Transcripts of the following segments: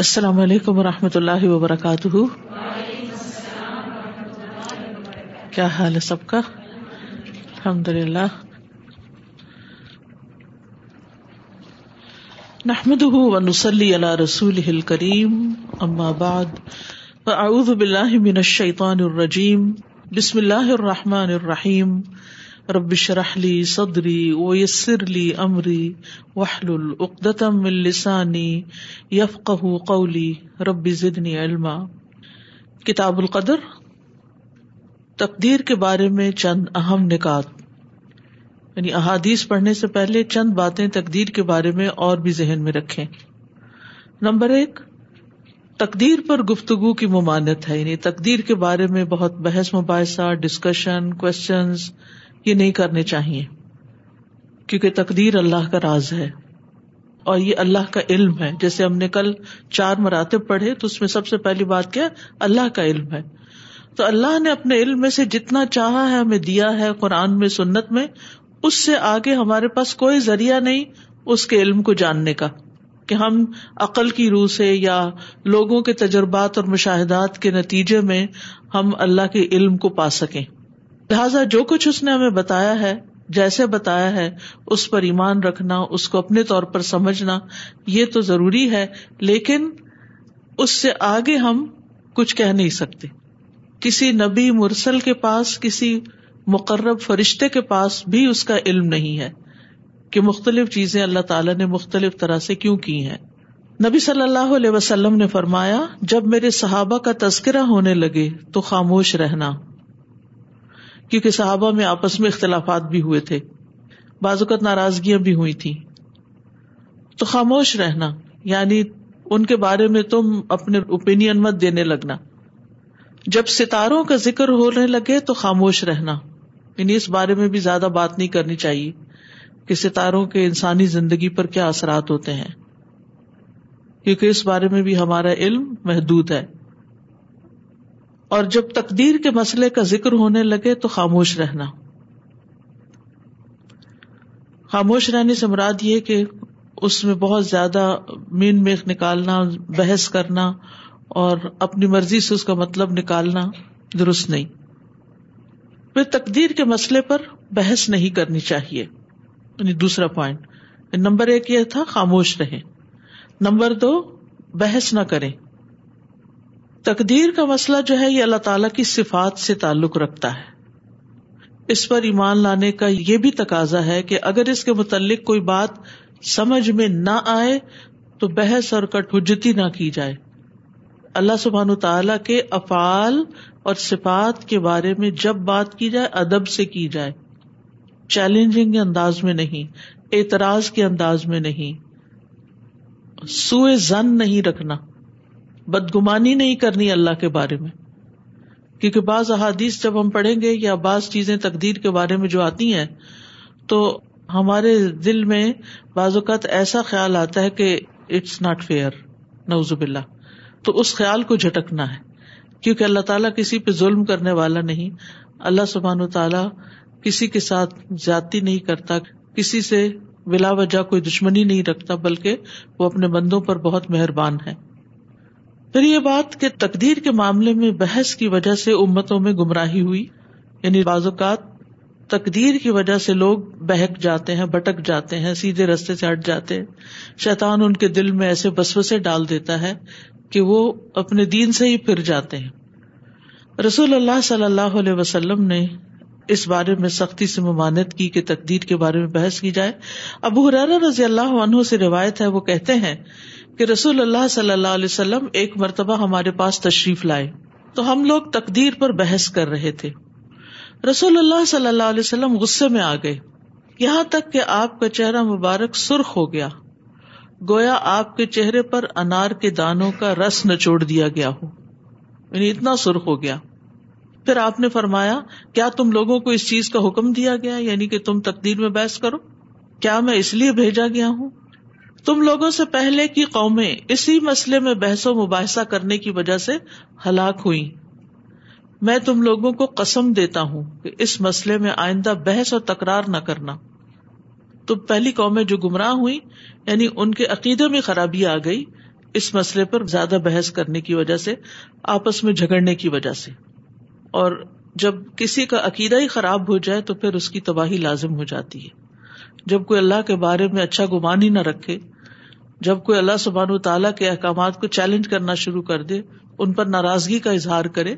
السلام علیکم و رحمۃ اللہ وبرکاتہ کیا حال ہے سب کا الحمد للہ اللہ رسول کریم من شیطان الرجیم بسم اللہ الرحمٰن الرحیم لی صدری سودری و یسرلی عمری وحل العقدم السانی یفقہ قولی ربی زدنی علما کتاب القدر تقدیر کے بارے میں چند اہم نکات یعنی احادیث پڑھنے سے پہلے چند باتیں تقدیر کے بارے میں اور بھی ذہن میں رکھے نمبر ایک تقدیر پر گفتگو کی ممانت ہے یعنی تقدیر کے بارے میں بہت بحث مباحثہ ڈسکشن کوشچنس یہ نہیں کرنے چاہیے کیونکہ تقدیر اللہ کا راز ہے اور یہ اللہ کا علم ہے جیسے ہم نے کل چار مراتب پڑھے تو اس میں سب سے پہلی بات کیا اللہ کا علم ہے تو اللہ نے اپنے علم میں سے جتنا چاہا ہے ہمیں دیا ہے قرآن میں سنت میں اس سے آگے ہمارے پاس کوئی ذریعہ نہیں اس کے علم کو جاننے کا کہ ہم عقل کی روح سے یا لوگوں کے تجربات اور مشاہدات کے نتیجے میں ہم اللہ کے علم کو پا سکیں لہٰذا جو کچھ اس نے ہمیں بتایا ہے جیسے بتایا ہے اس پر ایمان رکھنا اس کو اپنے طور پر سمجھنا یہ تو ضروری ہے لیکن اس سے آگے ہم کچھ کہہ نہیں سکتے کسی نبی مرسل کے پاس کسی مقرب فرشتے کے پاس بھی اس کا علم نہیں ہے کہ مختلف چیزیں اللہ تعالیٰ نے مختلف طرح سے کیوں کی ہیں نبی صلی اللہ علیہ وسلم نے فرمایا جب میرے صحابہ کا تذکرہ ہونے لگے تو خاموش رہنا کیونکہ صحابہ میں آپس میں اختلافات بھی ہوئے تھے بازوقت ناراضگیاں بھی ہوئی تھیں تو خاموش رہنا یعنی ان کے بارے میں تم اپنے اوپینین مت دینے لگنا جب ستاروں کا ذکر ہونے لگے تو خاموش رہنا یعنی اس بارے میں بھی زیادہ بات نہیں کرنی چاہیے کہ ستاروں کے انسانی زندگی پر کیا اثرات ہوتے ہیں کیونکہ اس بارے میں بھی ہمارا علم محدود ہے اور جب تقدیر کے مسئلے کا ذکر ہونے لگے تو خاموش رہنا خاموش رہنے سے مراد یہ کہ اس میں بہت زیادہ مین میخ نکالنا بحث کرنا اور اپنی مرضی سے اس کا مطلب نکالنا درست نہیں پھر تقدیر کے مسئلے پر بحث نہیں کرنی چاہیے یعنی دوسرا پوائنٹ نمبر ایک یہ تھا خاموش رہے نمبر دو بحث نہ کریں تقدیر کا مسئلہ جو ہے یہ اللہ تعالی کی صفات سے تعلق رکھتا ہے اس پر ایمان لانے کا یہ بھی تقاضا ہے کہ اگر اس کے متعلق کوئی بات سمجھ میں نہ آئے تو بحث اور حجتی نہ کی جائے اللہ سبحان و تعالیٰ کے افعال اور صفات کے بارے میں جب بات کی جائے ادب سے کی جائے چیلنجنگ انداز میں نہیں اعتراض کے انداز میں نہیں سوئے زن نہیں رکھنا بدگمانی نہیں کرنی اللہ کے بارے میں کیونکہ بعض احادیث جب ہم پڑھیں گے یا بعض چیزیں تقدیر کے بارے میں جو آتی ہیں تو ہمارے دل میں بعض اوقات ایسا خیال آتا ہے کہ اٹس ناٹ فیئر نوز بلّہ تو اس خیال کو جھٹکنا ہے کیونکہ اللہ تعالیٰ کسی پہ ظلم کرنے والا نہیں اللہ سبحان و تعالیٰ کسی کے ساتھ زیادتی نہیں کرتا کسی سے بلا وجہ کوئی دشمنی نہیں رکھتا بلکہ وہ اپنے بندوں پر بہت مہربان ہے پھر یہ بات کہ تقدیر کے معاملے میں بحث کی وجہ سے امتوں میں گمراہی ہوئی یعنی بعض اوقات تقدیر کی وجہ سے لوگ بہک جاتے ہیں بٹک جاتے ہیں سیدھے رستے سے ہٹ جاتے ہیں شیطان ان کے دل میں ایسے بسوسے ڈال دیتا ہے کہ وہ اپنے دین سے ہی پھر جاتے ہیں رسول اللہ صلی اللہ علیہ وسلم نے اس بارے میں سختی سے ممانت کی کہ تقدیر کے بارے میں بحث کی جائے ابو حرارہ رضی اللہ عنہ سے روایت ہے وہ کہتے ہیں کہ رسول اللہ صلی اللہ علیہ وسلم ایک مرتبہ ہمارے پاس تشریف لائے تو ہم لوگ تقدیر پر بحث کر رہے تھے رسول اللہ صلی اللہ علیہ وسلم غصے میں آ گئے یہاں تک کہ آپ کا چہرہ مبارک سرخ ہو گیا گویا آپ کے چہرے پر انار کے دانوں کا رس نچوڑ دیا گیا ہو یعنی اتنا سرخ ہو گیا پھر آپ نے فرمایا کیا تم لوگوں کو اس چیز کا حکم دیا گیا یعنی کہ تم تقدیر میں بحث کرو کیا میں اس لیے بھیجا گیا ہوں تم لوگوں سے پہلے کی قومیں اسی مسئلے میں بحث و مباحثہ کرنے کی وجہ سے ہلاک ہوئی میں تم لوگوں کو قسم دیتا ہوں کہ اس مسئلے میں آئندہ بحث اور تکرار نہ کرنا تو پہلی قومیں جو گمراہ ہوئی یعنی ان کے عقیدے میں خرابی آ گئی اس مسئلے پر زیادہ بحث کرنے کی وجہ سے آپس میں جھگڑنے کی وجہ سے اور جب کسی کا عقیدہ ہی خراب ہو جائے تو پھر اس کی تباہی لازم ہو جاتی ہے جب کوئی اللہ کے بارے میں اچھا گمان ہی نہ رکھے جب کوئی اللہ سبحان و تعالیٰ کے احکامات کو چیلنج کرنا شروع کر دے ان پر ناراضگی کا اظہار کرے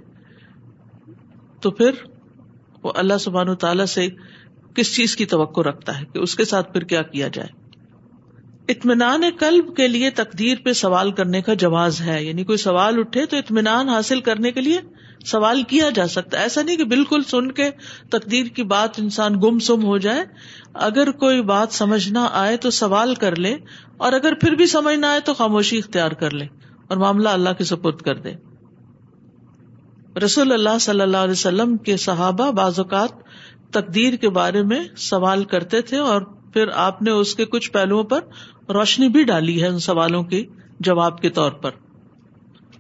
تو پھر وہ اللہ سبحان تعالیٰ سے کس چیز کی توقع رکھتا ہے کہ اس کے ساتھ پھر کیا کیا جائے اطمینان قلب کے لیے تقدیر پہ سوال کرنے کا جواز ہے یعنی کوئی سوال اٹھے تو اطمینان حاصل کرنے کے لیے سوال کیا جا سکتا ہے ایسا نہیں کہ بالکل سن کے تقدیر کی بات انسان گم سم ہو جائے اگر کوئی بات سمجھ نہ آئے تو سوال کر لے اور اگر پھر بھی سمجھ نہ آئے تو خاموشی اختیار کر لے اور معاملہ اللہ کے سپرد کر دے رسول اللہ صلی اللہ علیہ وسلم کے صحابہ بعض اوقات تقدیر کے بارے میں سوال کرتے تھے اور پھر آپ نے اس کے کچھ پہلوؤں پر روشنی بھی ڈالی ہے ان سوالوں کے جواب کے طور پر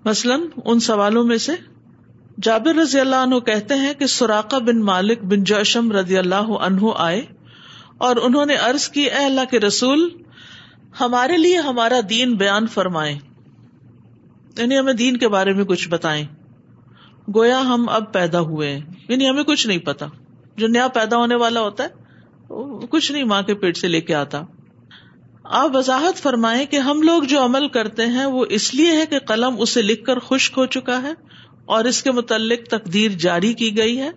مثلاً ان سوالوں میں سے جابر رضی اللہ عنہ کہتے ہیں کہ سوراقا بن مالک بن جوشم رضی اللہ عنہ آئے اور انہوں نے ارض کی اے اللہ کے رسول ہمارے لیے ہمارا دین بیان فرمائے یعنی ہمیں دین کے بارے میں کچھ بتائیں گویا ہم اب پیدا ہوئے ہیں یعنی ہمیں کچھ نہیں پتا جو نیا پیدا ہونے والا ہوتا ہے کچھ نہیں ماں کے پیٹ سے لے کے آتا آپ وضاحت فرمائیں کہ ہم لوگ جو عمل کرتے ہیں وہ اس لیے ہے کہ قلم اسے لکھ کر خشک ہو چکا ہے اور اس کے متعلق تقدیر جاری کی گئی ہے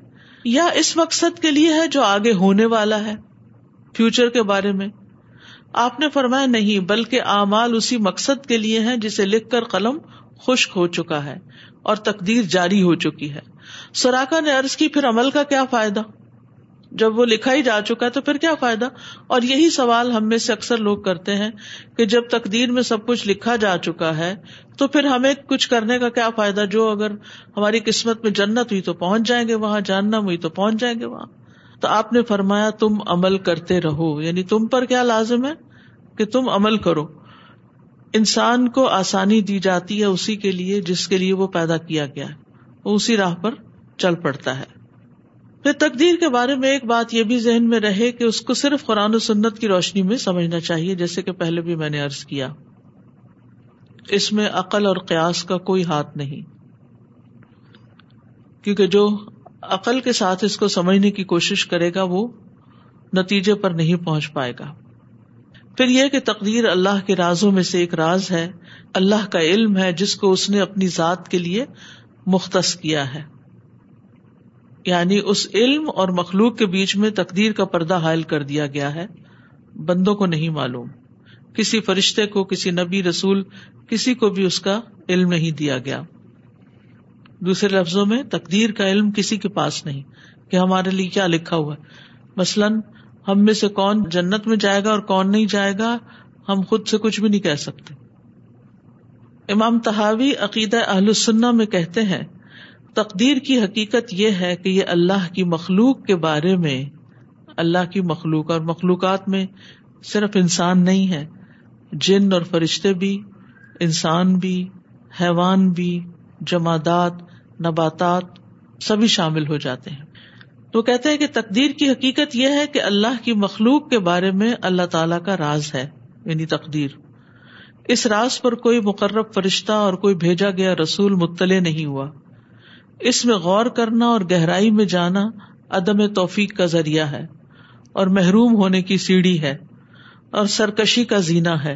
یا اس مقصد کے لیے ہے جو آگے ہونے والا ہے فیوچر کے بارے میں آپ نے فرمایا نہیں بلکہ اعمال اسی مقصد کے لیے ہے جسے لکھ کر قلم خشک ہو چکا ہے اور تقدیر جاری ہو چکی ہے سوراخا نے عرض کی پھر عمل کا کیا فائدہ جب وہ لکھا ہی جا چکا ہے تو پھر کیا فائدہ اور یہی سوال ہم میں سے اکثر لوگ کرتے ہیں کہ جب تقدیر میں سب کچھ لکھا جا چکا ہے تو پھر ہمیں کچھ کرنے کا کیا فائدہ جو اگر ہماری قسمت میں جنت ہوئی تو پہنچ جائیں گے وہاں جاننا ہوئی تو پہنچ جائیں گے وہاں تو آپ نے فرمایا تم عمل کرتے رہو یعنی تم پر کیا لازم ہے کہ تم عمل کرو انسان کو آسانی دی جاتی ہے اسی کے لیے جس کے لیے وہ پیدا کیا گیا ہے وہ اسی راہ پر چل پڑتا ہے پھر تقدیر کے بارے میں ایک بات یہ بھی ذہن میں رہے کہ اس کو صرف قرآن و سنت کی روشنی میں سمجھنا چاہیے جیسے کہ پہلے بھی میں نے عرض کیا اس میں عقل اور قیاس کا کوئی ہاتھ نہیں کیونکہ جو عقل کے ساتھ اس کو سمجھنے کی کوشش کرے گا وہ نتیجے پر نہیں پہنچ پائے گا پھر یہ کہ تقدیر اللہ کے رازوں میں سے ایک راز ہے اللہ کا علم ہے جس کو اس نے اپنی ذات کے لیے مختص کیا ہے یعنی اس علم اور مخلوق کے بیچ میں تقدیر کا پردہ حائل کر دیا گیا ہے بندوں کو نہیں معلوم کسی فرشتے کو کسی نبی رسول کسی کو بھی اس کا علم نہیں دیا گیا دوسرے لفظوں میں تقدیر کا علم کسی کے پاس نہیں کہ ہمارے لیے کیا لکھا ہوا ہے مثلاً ہم میں سے کون جنت میں جائے گا اور کون نہیں جائے گا ہم خود سے کچھ بھی نہیں کہہ سکتے امام تہاوی عقیدہ اہل السنہ میں کہتے ہیں تقدیر کی حقیقت یہ ہے کہ یہ اللہ کی مخلوق کے بارے میں اللہ کی مخلوق اور مخلوقات میں صرف انسان نہیں ہے جن اور فرشتے بھی انسان بھی حیوان بھی جمادات نباتات سبھی شامل ہو جاتے ہیں تو کہتے ہیں کہ تقدیر کی حقیقت یہ ہے کہ اللہ کی مخلوق کے بارے میں اللہ تعالی کا راز ہے یعنی تقدیر اس راز پر کوئی مقرب فرشتہ اور کوئی بھیجا گیا رسول مطلع نہیں ہوا اس میں غور کرنا اور گہرائی میں جانا عدم توفیق کا ذریعہ ہے اور محروم ہونے کی سیڑھی ہے اور سرکشی کا زینا ہے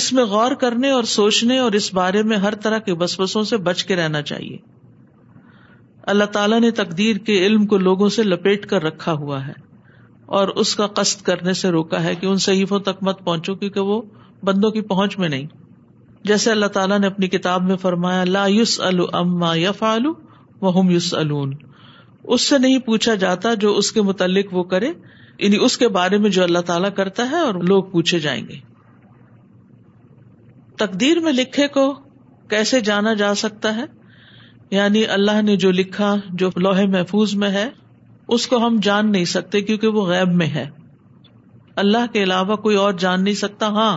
اس میں غور کرنے اور سوچنے اور اس بارے میں ہر طرح کے بسبسوں سے بچ کے رہنا چاہیے اللہ تعالی نے تقدیر کے علم کو لوگوں سے لپیٹ کر رکھا ہوا ہے اور اس کا قصد کرنے سے روکا ہے کہ ان صحیفوں تک مت پہنچو کیونکہ وہ بندوں کی پہنچ میں نہیں جیسے اللہ تعالیٰ نے اپنی کتاب میں فرمایا لا یوس فالو وہ سلون اس سے نہیں پوچھا جاتا جو اس کے متعلق وہ کرے یعنی اس کے بارے میں جو اللہ تعالیٰ کرتا ہے اور لوگ پوچھے جائیں گے تقدیر میں لکھے کو کیسے جانا جا سکتا ہے یعنی اللہ نے جو لکھا جو لوہے محفوظ میں ہے اس کو ہم جان نہیں سکتے کیونکہ وہ غیب میں ہے اللہ کے علاوہ کوئی اور جان نہیں سکتا ہاں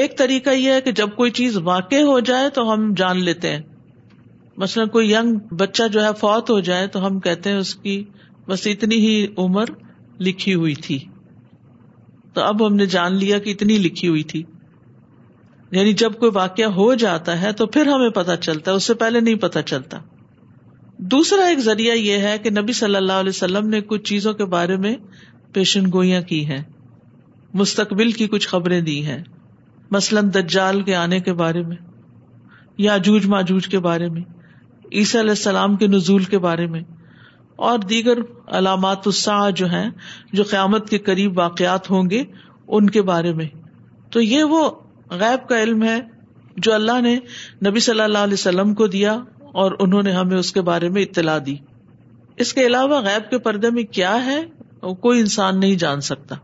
ایک طریقہ یہ ہے کہ جب کوئی چیز واقع ہو جائے تو ہم جان لیتے ہیں مثلاً کوئی یگ بچہ جو ہے فوت ہو جائے تو ہم کہتے ہیں اس کی بس اتنی ہی عمر لکھی ہوئی تھی تو اب ہم نے جان لیا کہ اتنی لکھی ہوئی تھی یعنی جب کوئی واقعہ ہو جاتا ہے تو پھر ہمیں پتہ چلتا ہے اس سے پہلے نہیں پتہ چلتا دوسرا ایک ذریعہ یہ ہے کہ نبی صلی اللہ علیہ وسلم نے کچھ چیزوں کے بارے میں پیشن گوئیاں کی ہیں مستقبل کی کچھ خبریں دی ہیں مثلاً دجال کے آنے کے بارے میں یا جوج ماجوج کے بارے میں عیسی علیہ السلام کے نزول کے بارے میں اور دیگر علامات السا جو ہیں جو قیامت کے قریب واقعات ہوں گے ان کے بارے میں تو یہ وہ غیب کا علم ہے جو اللہ نے نبی صلی اللہ علیہ وسلم کو دیا اور انہوں نے ہمیں اس کے بارے میں اطلاع دی اس کے علاوہ غیب کے پردے میں کیا ہے کوئی انسان نہیں جان سکتا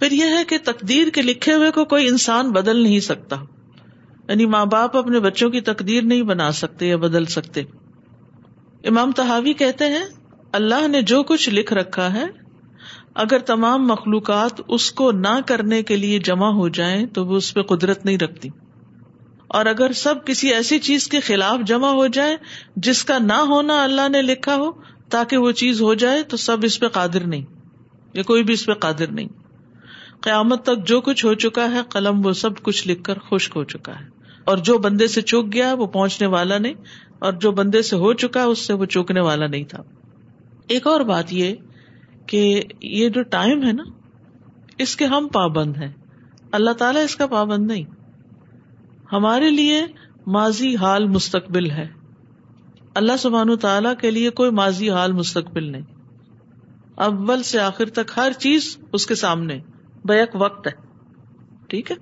پھر یہ ہے کہ تقدیر کے لکھے ہوئے کو کوئی انسان بدل نہیں سکتا یعنی ماں باپ اپنے بچوں کی تقدیر نہیں بنا سکتے یا بدل سکتے امام تہاوی کہتے ہیں اللہ نے جو کچھ لکھ رکھا ہے اگر تمام مخلوقات اس کو نہ کرنے کے لیے جمع ہو جائیں تو وہ اس پہ قدرت نہیں رکھتی اور اگر سب کسی ایسی چیز کے خلاف جمع ہو جائیں جس کا نہ ہونا اللہ نے لکھا ہو تاکہ وہ چیز ہو جائے تو سب اس پہ قادر نہیں یا کوئی بھی اس پہ قادر نہیں قیامت تک جو کچھ ہو چکا ہے قلم وہ سب کچھ لکھ کر خشک ہو چکا ہے اور جو بندے سے چوک گیا وہ پہنچنے والا نہیں اور جو بندے سے ہو چکا اس سے وہ چوکنے والا نہیں تھا ایک اور بات یہ کہ یہ جو ٹائم ہے نا اس کے ہم پابند ہیں اللہ تعالیٰ اس کا پابند نہیں ہمارے لیے ماضی حال مستقبل ہے اللہ سبحان تعالیٰ کے لیے کوئی ماضی حال مستقبل نہیں اول سے آخر تک ہر چیز اس کے سامنے بیک وقت ہے ٹھیک ہے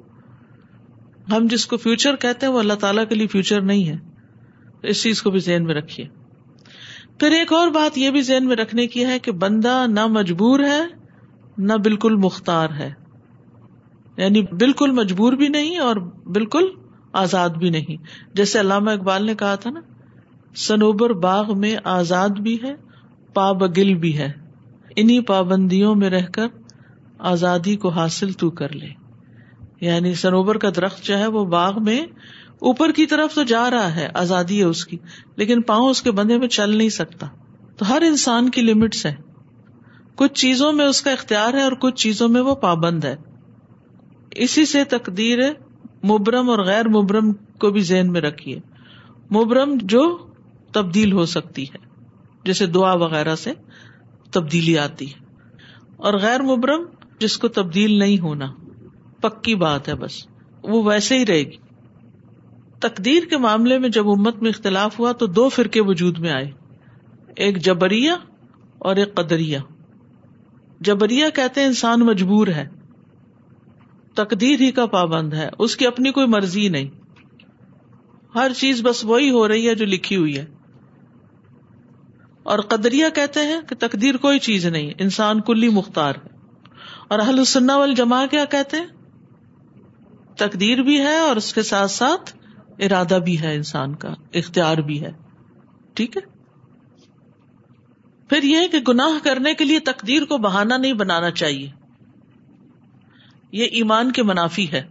ہم جس کو فیوچر کہتے ہیں وہ اللہ تعالیٰ کے لیے فیوچر نہیں ہے اس چیز کو بھی ذہن میں رکھیے پھر ایک اور بات یہ بھی ذہن میں رکھنے کی ہے کہ بندہ نہ مجبور ہے نہ بالکل مختار ہے یعنی بالکل مجبور بھی نہیں اور بالکل آزاد بھی نہیں جیسے علامہ اقبال نے کہا تھا نا سنوبر باغ میں آزاد بھی ہے پابگل بھی ہے انہیں پابندیوں میں رہ کر آزادی کو حاصل تو کر لے یعنی سروبر کا درخت جو ہے وہ باغ میں اوپر کی طرف تو جا رہا ہے آزادی ہے اس کی لیکن پاؤں اس کے بندے میں چل نہیں سکتا تو ہر انسان کی لمٹس ہے کچھ چیزوں میں اس کا اختیار ہے اور کچھ چیزوں میں وہ پابند ہے اسی سے تقدیر مبرم اور غیر مبرم کو بھی ذہن میں رکھیے مبرم جو تبدیل ہو سکتی ہے جیسے دعا وغیرہ سے تبدیلی آتی ہے اور غیر مبرم جس کو تبدیل نہیں ہونا پکی بات ہے بس وہ ویسے ہی رہے گی تقدیر کے معاملے میں جب امت میں اختلاف ہوا تو دو فرقے وجود میں آئے ایک جبریہ اور ایک قدریا جبریہ کہتے انسان مجبور ہے تقدیر ہی کا پابند ہے اس کی اپنی کوئی مرضی نہیں ہر چیز بس وہی ہو رہی ہے جو لکھی ہوئی ہے اور قدریا کہتے ہیں کہ تقدیر کوئی چیز نہیں انسان کلی مختار ہے اور اہل السنہ وال کیا کہتے ہیں تقدیر بھی ہے اور اس کے ساتھ ساتھ ارادہ بھی ہے انسان کا اختیار بھی ہے ٹھیک ہے پھر یہ کہ گناہ کرنے کے لیے تقدیر کو بہانا نہیں بنانا چاہیے یہ ایمان کے منافی ہے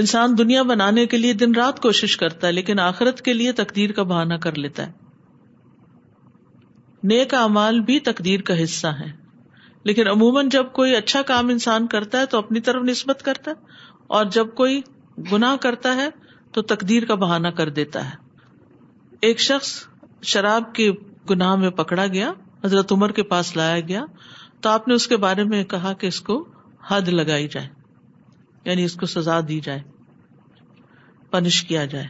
انسان دنیا بنانے کے لیے دن رات کوشش کرتا ہے لیکن آخرت کے لیے تقدیر کا بہانا کر لیتا ہے نیک اعمال بھی تقدیر کا حصہ ہیں لیکن عموماً جب کوئی اچھا کام انسان کرتا ہے تو اپنی طرف نسبت کرتا ہے اور جب کوئی گناہ کرتا ہے تو تقدیر کا بہانا کر دیتا ہے ایک شخص شراب کے گناہ میں پکڑا گیا حضرت عمر کے پاس لایا گیا تو آپ نے اس کے بارے میں کہا کہ اس کو حد لگائی جائے یعنی اس کو سزا دی جائے پنش کیا جائے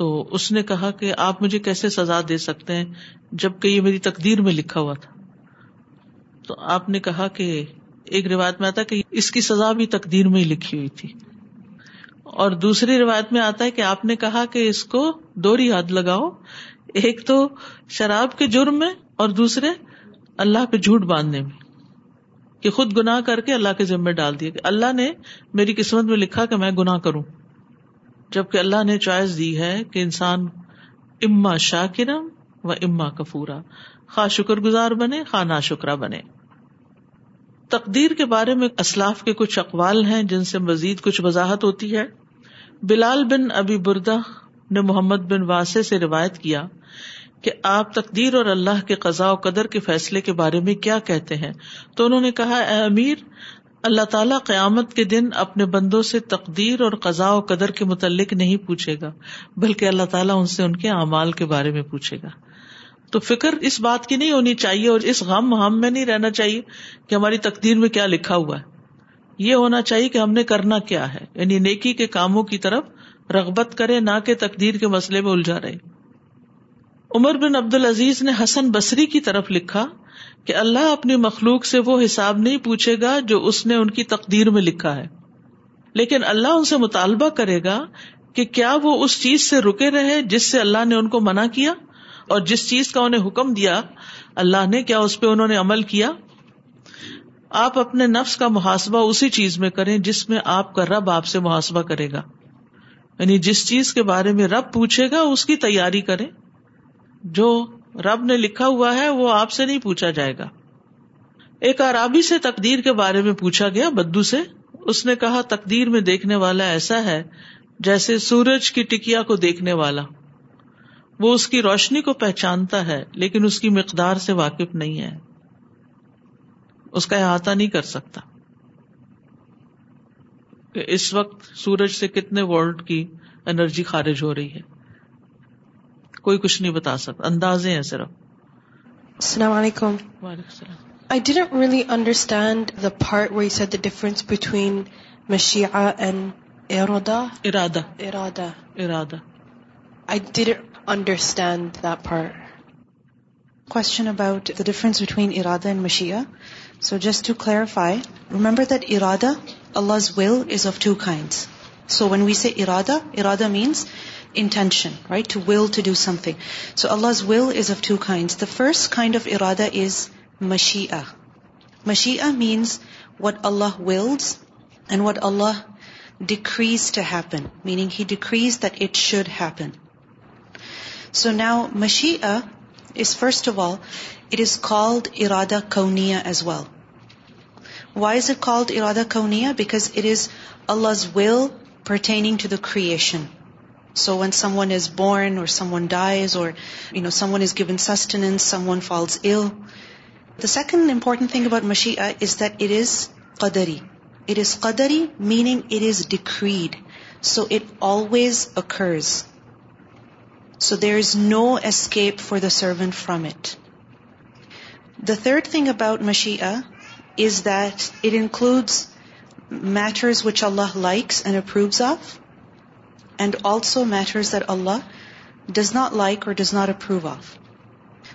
تو اس نے کہا کہ آپ مجھے کیسے سزا دے سکتے ہیں جبکہ یہ میری تقدیر میں لکھا ہوا تھا تو آپ نے کہا کہ ایک روایت میں آتا ہے کہ اس کی سزا بھی تقدیر میں ہی لکھی ہوئی تھی اور دوسری روایت میں آتا ہے کہ آپ نے کہا کہ اس کو دو ریاد لگاؤ ایک تو شراب کے جرم میں اور دوسرے اللہ پہ جھوٹ باندھنے میں کہ خود گنا کر کے اللہ کے ذمے ڈال دیا کہ اللہ نے میری قسمت میں لکھا کہ میں گنا کروں جبکہ اللہ نے چوائس دی ہے کہ انسان اما شاہ و اما کفورا خا شکر گزار بنے خا نا شکرا بنے تقدیر کے بارے میں اسلاف کے کچھ اقوال ہیں جن سے مزید کچھ وضاحت ہوتی ہے بلال بن ابی بردہ نے محمد بن واسع سے روایت کیا کہ آپ تقدیر اور اللہ کے قزاء و قدر کے فیصلے کے بارے میں کیا کہتے ہیں تو انہوں نے کہا اے امیر اللہ تعالیٰ قیامت کے دن اپنے بندوں سے تقدیر اور قزاء و قدر کے متعلق نہیں پوچھے گا بلکہ اللہ تعالیٰ ان سے ان کے اعمال کے بارے میں پوچھے گا تو فکر اس بات کی نہیں ہونی چاہیے اور اس غم ہم میں نہیں رہنا چاہیے کہ ہماری تقدیر میں کیا لکھا ہوا ہے یہ ہونا چاہیے کہ ہم نے کرنا کیا ہے یعنی نیکی کے کاموں کی طرف رغبت کرے نہ کہ تقدیر کے مسئلے میں الجھا رہے عمر بن عبد العزیز نے حسن بسری کی طرف لکھا کہ اللہ اپنی مخلوق سے وہ حساب نہیں پوچھے گا جو اس نے ان کی تقدیر میں لکھا ہے لیکن اللہ ان سے مطالبہ کرے گا کہ کیا وہ اس چیز سے رکے رہے جس سے اللہ نے ان کو منع کیا اور جس چیز کا انہیں حکم دیا اللہ نے کیا اس پہ انہوں نے عمل کیا آپ اپنے نفس کا محاسبہ اسی چیز میں کریں جس میں آپ کا رب آپ سے محاسبہ کرے گا یعنی جس چیز کے بارے میں رب پوچھے گا اس کی تیاری کریں جو رب نے لکھا ہوا ہے وہ آپ سے نہیں پوچھا جائے گا ایک عرابی سے تقدیر کے بارے میں پوچھا گیا بدو سے اس نے کہا تقدیر میں دیکھنے والا ایسا ہے جیسے سورج کی ٹکیا کو دیکھنے والا وہ اس کی روشنی کو پہچانتا ہے لیکن اس کی مقدار سے واقف نہیں ہے اس کا احاطہ نہیں کر سکتا کہ اس وقت سورج سے کتنے ورلڈ کی انرجی خارج ہو رہی ہے کوئی کچھ نہیں بتا سکتا اندازے ہیں صرف السلام علیکم وعلیکم السلام I didn't really understand the part we said the difference between مشیا and ارادہ ارادہ ارادہ ارادہ I didn't understand the question about difference between ارادہ and Mishi so just to clarify remember that ارادہ Allah is will is of two kinds so when we see ارادہ ارادہ means intention right to will to do something so Allah is will is of two kinds the first kind of ارادہ is مشی مشی means what Allah wills and what Allah decrees to happen meaning he decrees that it should happen so now Mishi is first of all it is called ارادہ کونیا as well why is it called ارادہ کونیا because it is Allah is will pertaining to the creation so when someone is born or someone dies or you know someone is given sustenance someone falls ill the second important thing about Mishi is that it is قدری it is قدری meaning it is decreed so it always occurs So there is no escape for the servant from it. The third thing about Mashi'a is that it includes matters which Allah likes and approves of, and also matters that Allah does not like or does not approve of.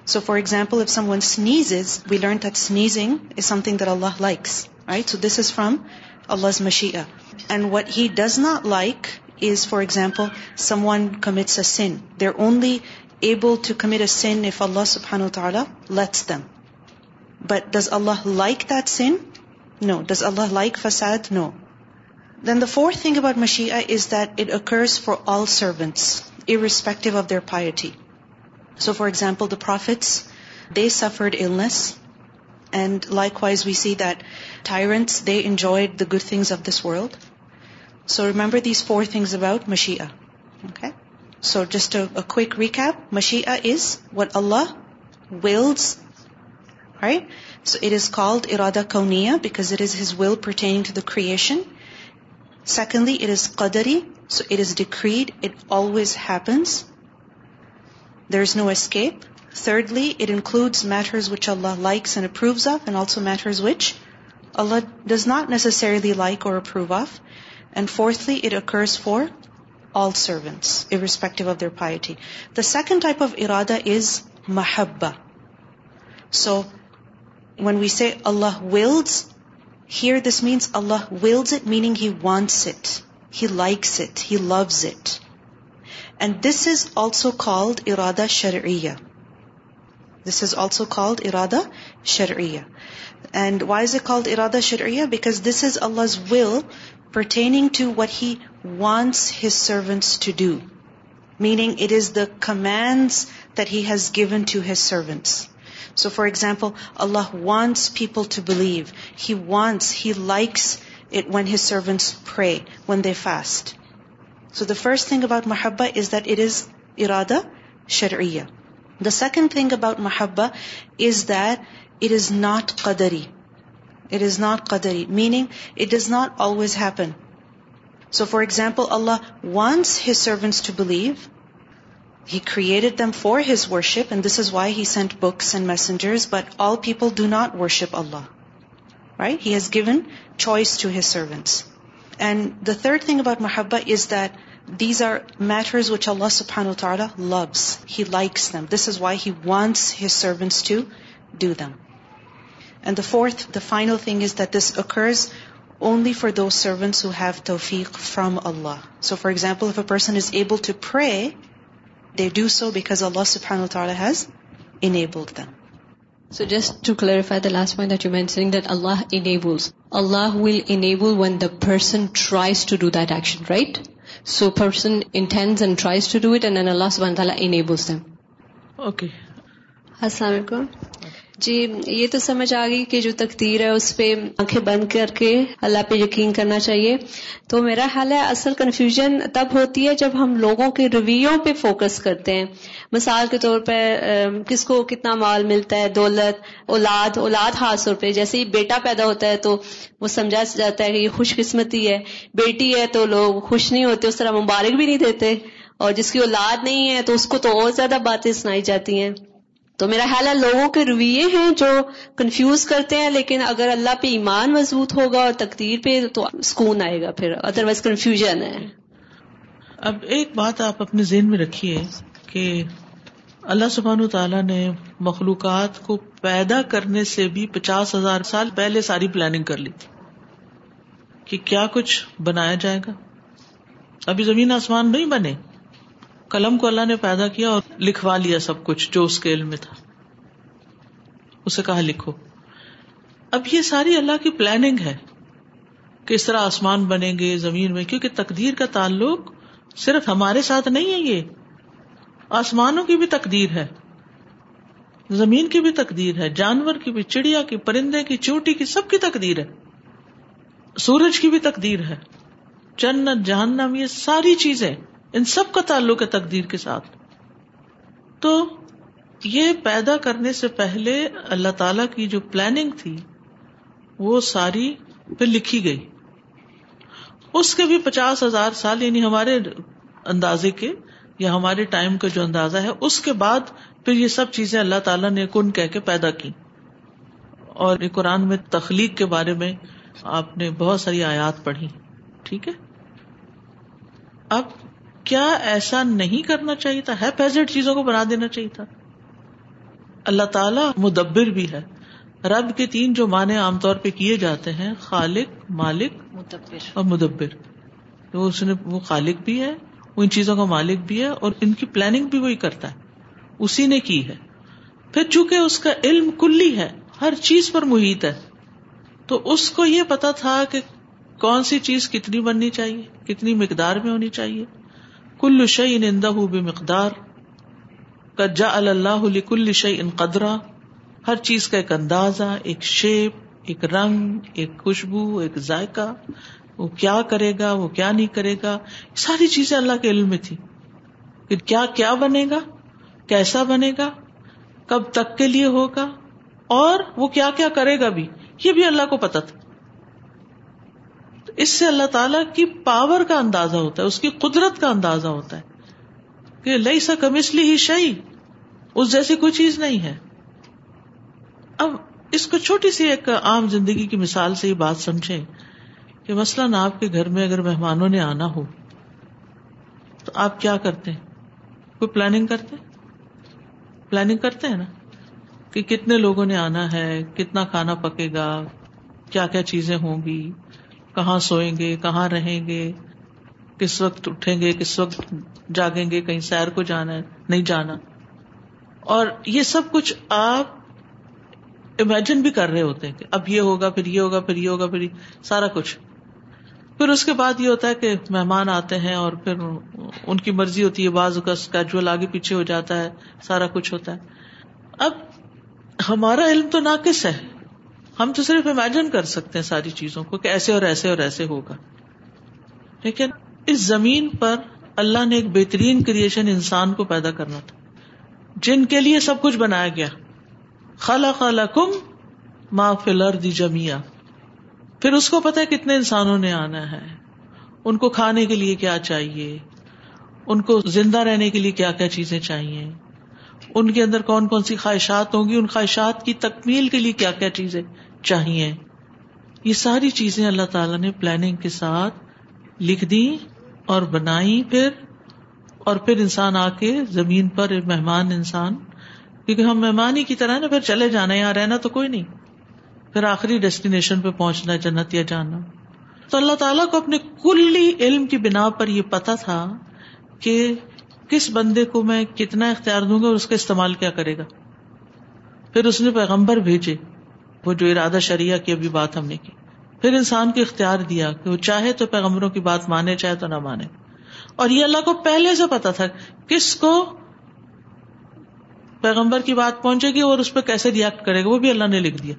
So for example, if someone sneezes, we learned that sneezing is something that Allah likes, right? So this is from Allah's Mashi'a. And what He does not like is for example someone commits a sin there only able to commit a sin if اللہ سبحان و تعالا let's them but does Allah like that sin no does Allah like ف set no then the fourth thing about مشی is that it occurs for all servants irrespective of their piety so for example the prophets they suffered illness and likewise we see that tyrants they enjoyed the good things of this world so remember these four things about مشیا okay so just keep مشیا is what Allah wills right so it is called ارادا کونیا because it is his will pertaining to the creation secondly it is قدری so it is decreed it always happens there is no escape thirdly it includes matters which Allah likes and approves of and also matters which Allah does not necessarily like or approve of and fourthly it occurs for all servants irrespective of their piety the second type of ارادہ is محبا so when we see Allah wills wills here this means Allah it meaning he wants it he likes it he loves it and this is also called ارادہ شرعیہ this is also called ارادہ شرعیہ and why is it called ارادہ شرعیہ because this is Allah will pertaining to what he wants his servants to do meaning it is the commands that has given to his servants so for example Allah wants people to believe he wants he likes it when his servants pray when they fast so the first thing about محب is that it is ارادہ شرعیہ the second thing about محبا is that it is not قدری it is not قدری meaning it does not always happen so for example Allah wants his servants to believe he created them for his worship and this is why he sent books and messengers but all people do not worship Allah right he has given choice to his servants and the third thing about محبا is that these are matters which Allah سف ہین او loves he likes them this is why he wants his servants to do them fourth the final thing is this occurs only for those servants who he so for example to پرفائی Allah when داسن ٹرائیزنس جی یہ تو سمجھ آ گئی کہ جو تقدیر ہے اس پہ آنکھیں بند کر کے اللہ پہ یقین کرنا چاہیے تو میرا حال ہے اصل کنفیوژن تب ہوتی ہے جب ہم لوگوں کے رویوں پہ فوکس کرتے ہیں مثال کے طور پہ کس کو کتنا مال ملتا ہے دولت اولاد اولاد خاص طور پہ جیسے ہی بیٹا پیدا ہوتا ہے تو وہ سمجھا جاتا ہے کہ یہ خوش قسمتی ہے بیٹی ہے تو لوگ خوش نہیں ہوتے اس طرح مبارک بھی نہیں دیتے اور جس کی اولاد نہیں ہے تو اس کو تو اور زیادہ باتیں سنائی جاتی ہیں تو میرا خیال ہے لوگوں کے رویے ہیں جو کنفیوز کرتے ہیں لیکن اگر اللہ پہ ایمان مضبوط ہوگا اور تقدیر پہ تو سکون آئے گا پھر ادروائز کنفیوژن ہے اب ایک بات آپ اپنے ذہن میں رکھیے کہ اللہ سبحان تعالیٰ نے مخلوقات کو پیدا کرنے سے بھی پچاس ہزار سال پہلے ساری پلاننگ کر لی تھی کہ کیا کچھ بنایا جائے گا ابھی زمین آسمان نہیں بنے قلم کو اللہ نے پیدا کیا اور لکھوا لیا سب کچھ جو اس کے علم میں تھا اسے کہا لکھو اب یہ ساری اللہ کی پلاننگ ہے کہ اس طرح آسمان بنیں گے زمین میں کیونکہ تقدیر کا تعلق صرف ہمارے ساتھ نہیں ہے یہ آسمانوں کی بھی تقدیر ہے زمین کی بھی تقدیر ہے جانور کی بھی چڑیا کی پرندے کی چوٹی کی سب کی تقدیر ہے سورج کی بھی تقدیر ہے جنت جہنم یہ ساری چیزیں ان سب کا تعلق ہے تقدیر کے ساتھ تو یہ پیدا کرنے سے پہلے اللہ تعالی کی جو پلاننگ تھی وہ ساری پہ لکھی گئی اس کے بھی پچاس ہزار سال یعنی ہمارے اندازے کے یا ہمارے ٹائم کا جو اندازہ ہے اس کے بعد پھر یہ سب چیزیں اللہ تعالیٰ نے کن کہہ کے پیدا کی اور یہ قرآن میں تخلیق کے بارے میں آپ نے بہت ساری آیات پڑھی ٹھیک ہے اب کیا ایسا نہیں کرنا تھا ہے پیزٹ چیزوں کو بنا دینا چاہیے تھا اللہ تعالیٰ مدبر بھی ہے رب کے تین جو معنی عام طور پہ کیے جاتے ہیں خالق مالک مدبر اور نے وہ خالق بھی ہے وہ ان چیزوں کا مالک بھی ہے اور ان کی پلاننگ بھی وہی کرتا ہے اسی نے کی ہے پھر چونکہ اس کا علم کلی ہے ہر چیز پر محیط ہے تو اس کو یہ پتا تھا کہ کون سی چیز کتنی بننی چاہیے کتنی مقدار میں ہونی چاہیے کل شعی بے مقدار کجا اللہ کل شعی ان قدرا ہر چیز کا ایک اندازہ ایک شیپ ایک رنگ ایک خوشبو ایک ذائقہ وہ کیا کرے گا وہ کیا نہیں کرے گا ساری چیزیں اللہ کے علم میں تھی کہ کیا کیا بنے گا کیسا بنے گا کب تک کے لیے ہوگا اور وہ کیا کیا کرے گا بھی یہ بھی اللہ کو پتا تھا اس سے اللہ تعالیٰ کی پاور کا اندازہ ہوتا ہے اس کی قدرت کا اندازہ ہوتا ہے کہ لئی سا کمسلی ہی شعی اس جیسی کوئی چیز نہیں ہے اب اس کو چھوٹی سی ایک عام زندگی کی مثال سے یہ بات سمجھیں کہ مثلاً آپ کے گھر میں اگر مہمانوں نے آنا ہو تو آپ کیا کرتے ہیں کوئی پلاننگ کرتے ہیں پلاننگ کرتے ہیں نا کہ کتنے لوگوں نے آنا ہے کتنا کھانا پکے گا کیا کیا چیزیں ہوں گی کہاں سوئیں گے کہاں رہیں گے کس وقت اٹھیں گے کس وقت جاگیں گے کہیں سیر کو جانا ہے نہیں جانا اور یہ سب کچھ آپ امیجن بھی کر رہے ہوتے ہیں کہ اب یہ ہوگا پھر یہ ہوگا پھر یہ ہوگا پھر یہ سارا کچھ پھر اس کے بعد یہ ہوتا ہے کہ مہمان آتے ہیں اور پھر ان کی مرضی ہوتی ہے بعض کا کیجول آگے پیچھے ہو جاتا ہے سارا کچھ ہوتا ہے اب ہمارا علم تو ناقص ہے ہم تو صرف امیجن کر سکتے ہیں ساری چیزوں کو کہ ایسے اور ایسے اور ایسے ہوگا لیکن اس زمین پر اللہ نے ایک بہترین کریشن انسان کو پیدا کرنا تھا جن کے لیے سب کچھ بنایا گیا خالا کم ما فلر دی جمیا پھر اس کو پتا ہے کتنے انسانوں نے آنا ہے ان کو کھانے کے لیے کیا چاہیے ان کو زندہ رہنے کے لیے کیا کیا چیزیں چاہیے ان کے اندر کون کون سی خواہشات ہوں گی ان خواہشات کی تکمیل کے لیے کیا کیا چیزیں چاہیے یہ ساری چیزیں اللہ تعالیٰ نے پلاننگ کے ساتھ لکھ دی اور بنائی پھر اور پھر انسان آ کے زمین پر مہمان انسان کیونکہ ہم مہمان ہی کی طرح نا پھر چلے جانا یہاں رہنا تو کوئی نہیں پھر آخری ڈیسٹینیشن پہ پہنچنا جنت یا جانا تو اللہ تعالیٰ کو اپنے کلی علم کی بنا پر یہ پتا تھا کہ کس بندے کو میں کتنا اختیار دوں گا اور اس کا استعمال کیا کرے گا پھر اس نے پیغمبر بھیجے وہ جو ارادہ شریعہ کی ابھی بات ہم نے کی پھر انسان کو اختیار دیا کہ وہ چاہے تو پیغمبروں کی بات مانے چاہے تو نہ مانے اور یہ اللہ کو پہلے سے پتا تھا کس کو پیغمبر کی بات پہنچے گی اور اس پہ کیسے ریئیکٹ کرے گا وہ بھی اللہ نے لکھ دیا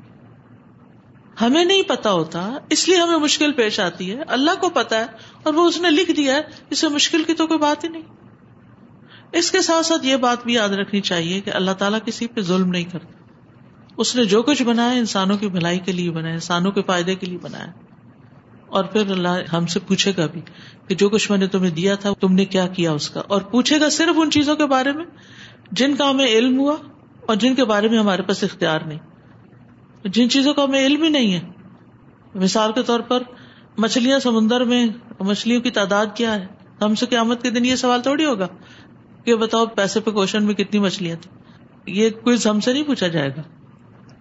ہمیں نہیں پتا ہوتا اس لیے ہمیں مشکل پیش آتی ہے اللہ کو پتا ہے اور وہ اس نے لکھ دیا ہے اس سے مشکل کی تو کوئی بات ہی نہیں اس کے ساتھ ساتھ یہ بات بھی یاد رکھنی چاہیے کہ اللہ تعالیٰ کسی پہ ظلم نہیں کرتا اس نے جو کچھ بنایا انسانوں کی بھلائی کے لیے بنایا انسانوں کے فائدے کے لیے بنایا اور پھر اللہ ہم سے پوچھے گا بھی کہ جو کچھ میں نے تمہیں دیا تھا تم نے کیا کیا اس کا اور پوچھے گا صرف ان چیزوں کے بارے میں جن کا ہمیں علم ہوا اور جن کے بارے میں ہمارے پاس اختیار نہیں جن چیزوں کا ہمیں علم ہی نہیں ہے مثال کے طور پر مچھلیاں سمندر میں مچھلیوں کی تعداد کیا ہے ہم سے قیامت کے دن یہ سوال تھوڑی ہوگا کہ بتاؤ پیسے پہ کوشن میں کتنی مچھلیاں تھیں یہ کوئی ہم سے نہیں پوچھا جائے گا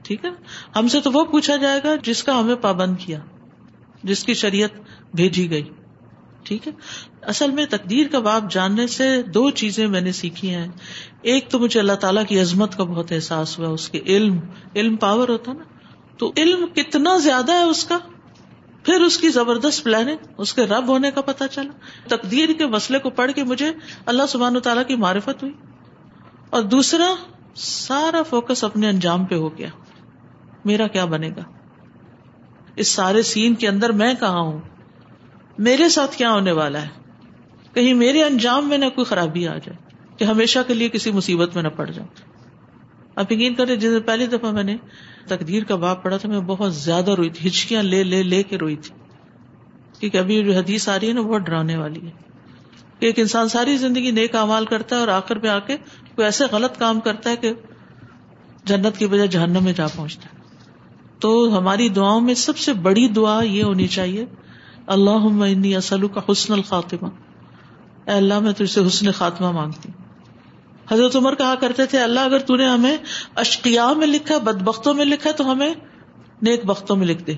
ٹھیک ہے ہم سے تو وہ پوچھا جائے گا جس کا ہمیں پابند کیا جس کی شریعت بھیجی گئی ٹھیک ہے اصل میں تقدیر کا باپ جاننے سے دو چیزیں میں نے سیکھی ہیں ایک تو مجھے اللہ تعالیٰ کی عظمت کا بہت احساس ہوا اس کے علم علم علم پاور ہوتا نا تو کتنا زیادہ ہے اس کا پھر اس کی زبردست پلاننگ اس کے رب ہونے کا پتا چلا تقدیر کے مسئلے کو پڑھ کے مجھے اللہ سبحان و تعالیٰ کی معرفت ہوئی اور دوسرا سارا فوکس اپنے انجام پہ ہو گیا میرا کیا بنے گا اس سارے سین کے اندر میں کہاں ہوں میرے ساتھ کیا ہونے والا ہے کہیں میرے انجام میں نہ کوئی خرابی آ جائے کہ ہمیشہ کے لیے کسی مصیبت میں نہ پڑ جاؤں آپ یقین کریں جس میں پہلی دفعہ میں نے تقدیر کا باپ پڑا تھا میں بہت زیادہ روئی تھی ہچکیاں لے لے لے کے روئی تھی کیونکہ ابھی جو حدیث آ رہی ہے نا بہت ڈرانے والی ہے کہ ایک انسان ساری زندگی نیک امال کرتا ہے اور آخر میں پہ آ کے کوئی ایسے غلط کام کرتا ہے کہ جنت کی وجہ جہنم میں جا پہنچتا ہے تو ہماری دعاؤں میں سب سے بڑی دعا یہ ہونی چاہیے اللہ کا حسن الخاتمہ اللہ میں تجھ سے حسن خاتمہ مانگتی حضرت عمر کہا کرتے تھے اللہ اگر تون نے ہمیں اشکیا میں لکھا بد بختوں میں لکھا تو ہمیں نیک بختوں میں لکھ دے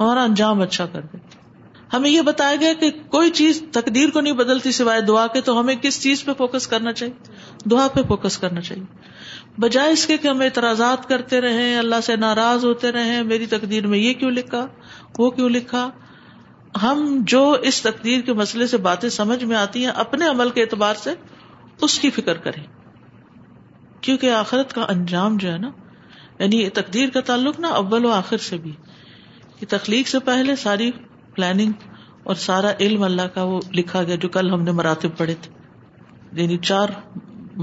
ہمارا انجام اچھا کر دے ہمیں یہ بتایا گیا کہ کوئی چیز تقدیر کو نہیں بدلتی سوائے دعا کے تو ہمیں کس چیز پہ فوکس کرنا چاہیے دعا پہ فوکس کرنا چاہیے بجائے اس کے ہم اعتراضات کرتے رہے اللہ سے ناراض ہوتے رہے میری تقدیر میں یہ کیوں لکھا وہ کیوں لکھا ہم جو اس تقدیر کے مسئلے سے باتیں سمجھ میں آتی ہیں اپنے عمل کے اعتبار سے اس کی فکر کریں کیونکہ آخرت کا انجام جو ہے نا یعنی تقدیر کا تعلق نا اول و آخر سے بھی کہ تخلیق سے پہلے ساری پلاننگ اور سارا علم اللہ کا وہ لکھا گیا جو کل ہم نے مراتب پڑھے تھے یعنی چار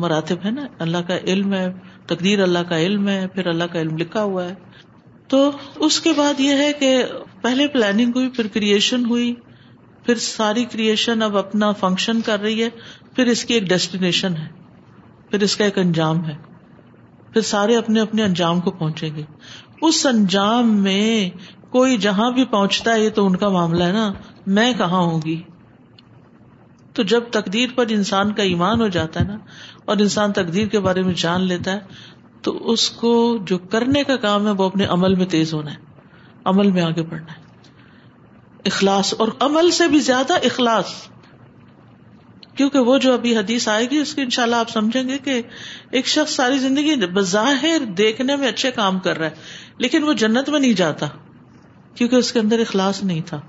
مراتب ہے نا اللہ کا علم ہے تقدیر اللہ کا علم ہے پھر اللہ کا علم لکھا ہوا ہے تو اس کے بعد یہ ہے کہ پہلے پلاننگ ہوئی پھر کریشن ہوئی پھر ساری کریشن اب اپنا فنکشن کر رہی ہے پھر اس کی ایک ڈیسٹینیشن ہے پھر اس کا ایک انجام ہے پھر سارے اپنے اپنے انجام کو پہنچیں گے اس انجام میں کوئی جہاں بھی پہنچتا ہے یہ تو ان کا معاملہ ہے نا میں کہاں ہوں گی تو جب تقدیر پر انسان کا ایمان ہو جاتا ہے نا اور انسان تقدیر کے بارے میں جان لیتا ہے تو اس کو جو کرنے کا کام ہے وہ اپنے عمل میں تیز ہونا ہے عمل میں آگے بڑھنا ہے اخلاص اور عمل سے بھی زیادہ اخلاص کیونکہ وہ جو ابھی حدیث آئے گی اس کی ان شاء اللہ آپ سمجھیں گے کہ ایک شخص ساری زندگی بظاہر دیکھنے میں اچھے کام کر رہا ہے لیکن وہ جنت میں نہیں جاتا کیونکہ اس کے اندر اخلاص نہیں تھا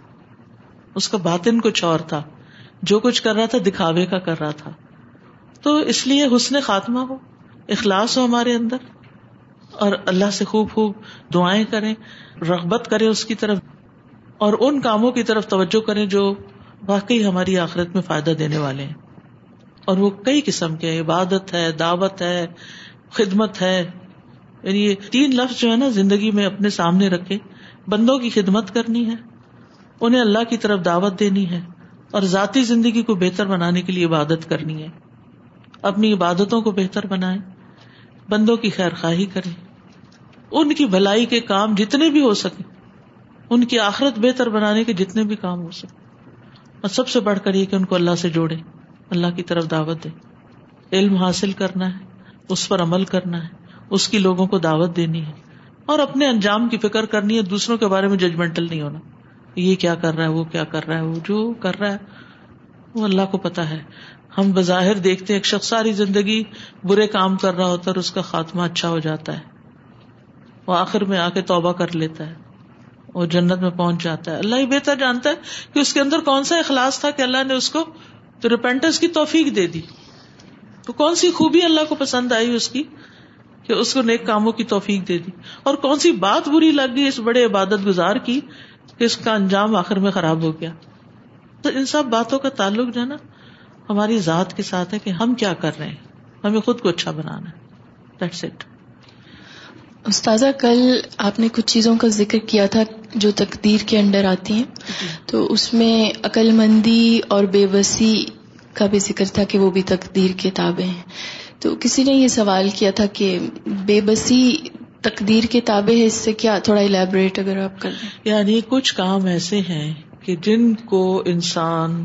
اس کا باطن کچھ اور تھا جو کچھ کر رہا تھا دکھاوے کا کر رہا تھا تو اس لیے حسن خاتمہ ہو اخلاص ہو ہمارے اندر اور اللہ سے خوب خوب دعائیں کریں رغبت کریں اس کی طرف اور ان کاموں کی طرف توجہ کریں جو واقعی ہماری آخرت میں فائدہ دینے والے ہیں اور وہ کئی قسم کے عبادت ہے دعوت ہے خدمت ہے یعنی یہ تین لفظ جو ہے نا زندگی میں اپنے سامنے رکھے بندوں کی خدمت کرنی ہے انہیں اللہ کی طرف دعوت دینی ہے اور ذاتی زندگی کو بہتر بنانے کے لیے عبادت کرنی ہے اپنی عبادتوں کو بہتر بنائیں بندوں کی خیر خواہی کریں ان کی بھلائی کے کام جتنے بھی ہو سکیں ان کی آخرت بہتر بنانے کے جتنے بھی کام ہو سکے اور سب سے بڑھ کر یہ کہ ان کو اللہ سے جوڑے اللہ کی طرف دعوت دے علم حاصل کرنا ہے اس پر عمل کرنا ہے اس کی لوگوں کو دعوت دینی ہے اور اپنے انجام کی فکر کرنی ہے دوسروں کے بارے میں ججمنٹل نہیں ہونا یہ کیا کر رہا ہے وہ کیا کر رہا ہے وہ جو کر رہا ہے وہ اللہ کو پتا ہے ہم بظاہر دیکھتے ہیں ایک شخص ساری زندگی برے کام کر رہا ہوتا ہے اور اس کا خاتمہ اچھا ہو جاتا ہے وہ آخر میں آ کے توبہ کر لیتا ہے وہ جنت میں پہنچ جاتا ہے اللہ ہی بہتر جانتا ہے کہ اس کے اندر کون سا اخلاص تھا کہ اللہ نے اس کو تو ریپینٹنس کی توفیق دے دی تو کون سی خوبی اللہ کو پسند آئی اس کی کہ اس کو نیک کاموں کی توفیق دے دی اور کون سی بات بری لگ گئی اس بڑے عبادت گزار کی کہ اس کا انجام آخر میں خراب ہو گیا تو ان سب باتوں کا تعلق جو ہے نا ہماری ذات کے ساتھ ہے کہ ہم کیا کر رہے ہیں ہمیں خود کو اچھا بنانا ہے استاذہ کل آپ نے کچھ چیزوں کا ذکر کیا تھا جو تقدیر کے اندر آتی ہیں جی۔ تو اس میں عقل مندی اور بے بسی کا بھی ذکر تھا کہ وہ بھی تقدیر کتابیں ہیں تو کسی نے یہ سوال کیا تھا کہ بے بسی تقدیر کے تابع ہے اس سے کیا تھوڑا اگر آپ کر یعنی کچھ کام ایسے ہیں کہ جن کو انسان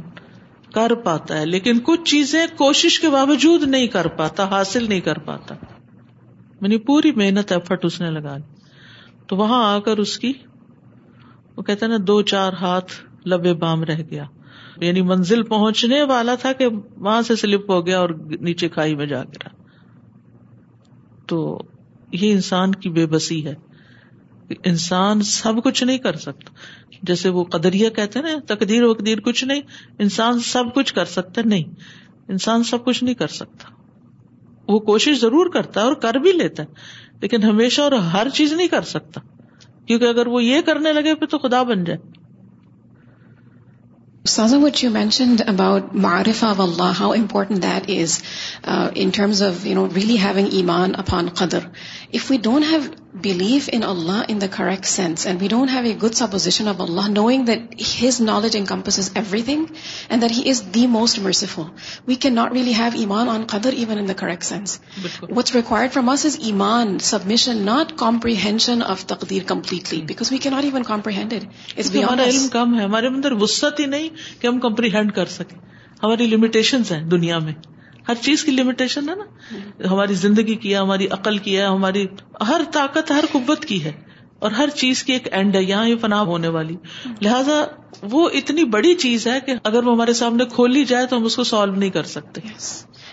کر پاتا ہے لیکن کچھ چیزیں کوشش کے باوجود نہیں کر پاتا حاصل نہیں کر پاتا یعنی پوری محنت ایفرٹ اس نے لگا لی تو وہاں آ کر اس کی وہ کہتے نا دو چار ہاتھ لبے بام رہ گیا یعنی منزل پہنچنے والا تھا کہ وہاں سے سلپ ہو گیا اور نیچے کھائی میں جا گرا تو یہ انسان کی بے بسی ہے انسان سب کچھ نہیں کر سکتا جیسے وہ قدریا کہتے نا تقدیر وقدیر کچھ نہیں انسان سب کچھ کر سکتا نہیں انسان سب کچھ نہیں کر سکتا وہ کوشش ضرور کرتا ہے اور کر بھی لیتا ہے لیکن ہمیشہ اور ہر چیز نہیں کر سکتا کیونکہ اگر وہ یہ کرنے لگے پھر تو خدا بن جائے وٹ یو مینشنڈ اباؤٹ معارفا و Allah how important that is in terms of you know really having ایمان افان قدر if we don't have believe انہ in correct sense and we don't have a good supposition of Allah knowing that his knowledge encompasses is everything and that he is the most merciful we can not really have ایمان on قدر even in correct sense what's required from us is ایمان submission not comprehension of تقدیر completely because we کی not even comprehended کم ہے ہمارے وسط ہی نہیں کہ ہم کمپریہینڈ کر سکیں ہماری لمیٹیشنس ہیں دنیا میں ہر چیز کی لمیٹیشن ہے نا ہماری زندگی کی ہے ہماری عقل کی ہے ہماری ہر طاقت ہر قوت کی ہے اور ہر چیز کی ایک اینڈ ہے یہاں یہ فنا ہونے والی لہٰذا وہ اتنی بڑی چیز ہے کہ اگر وہ ہمارے سامنے کھولی جائے تو ہم اس کو سالو نہیں کر سکتے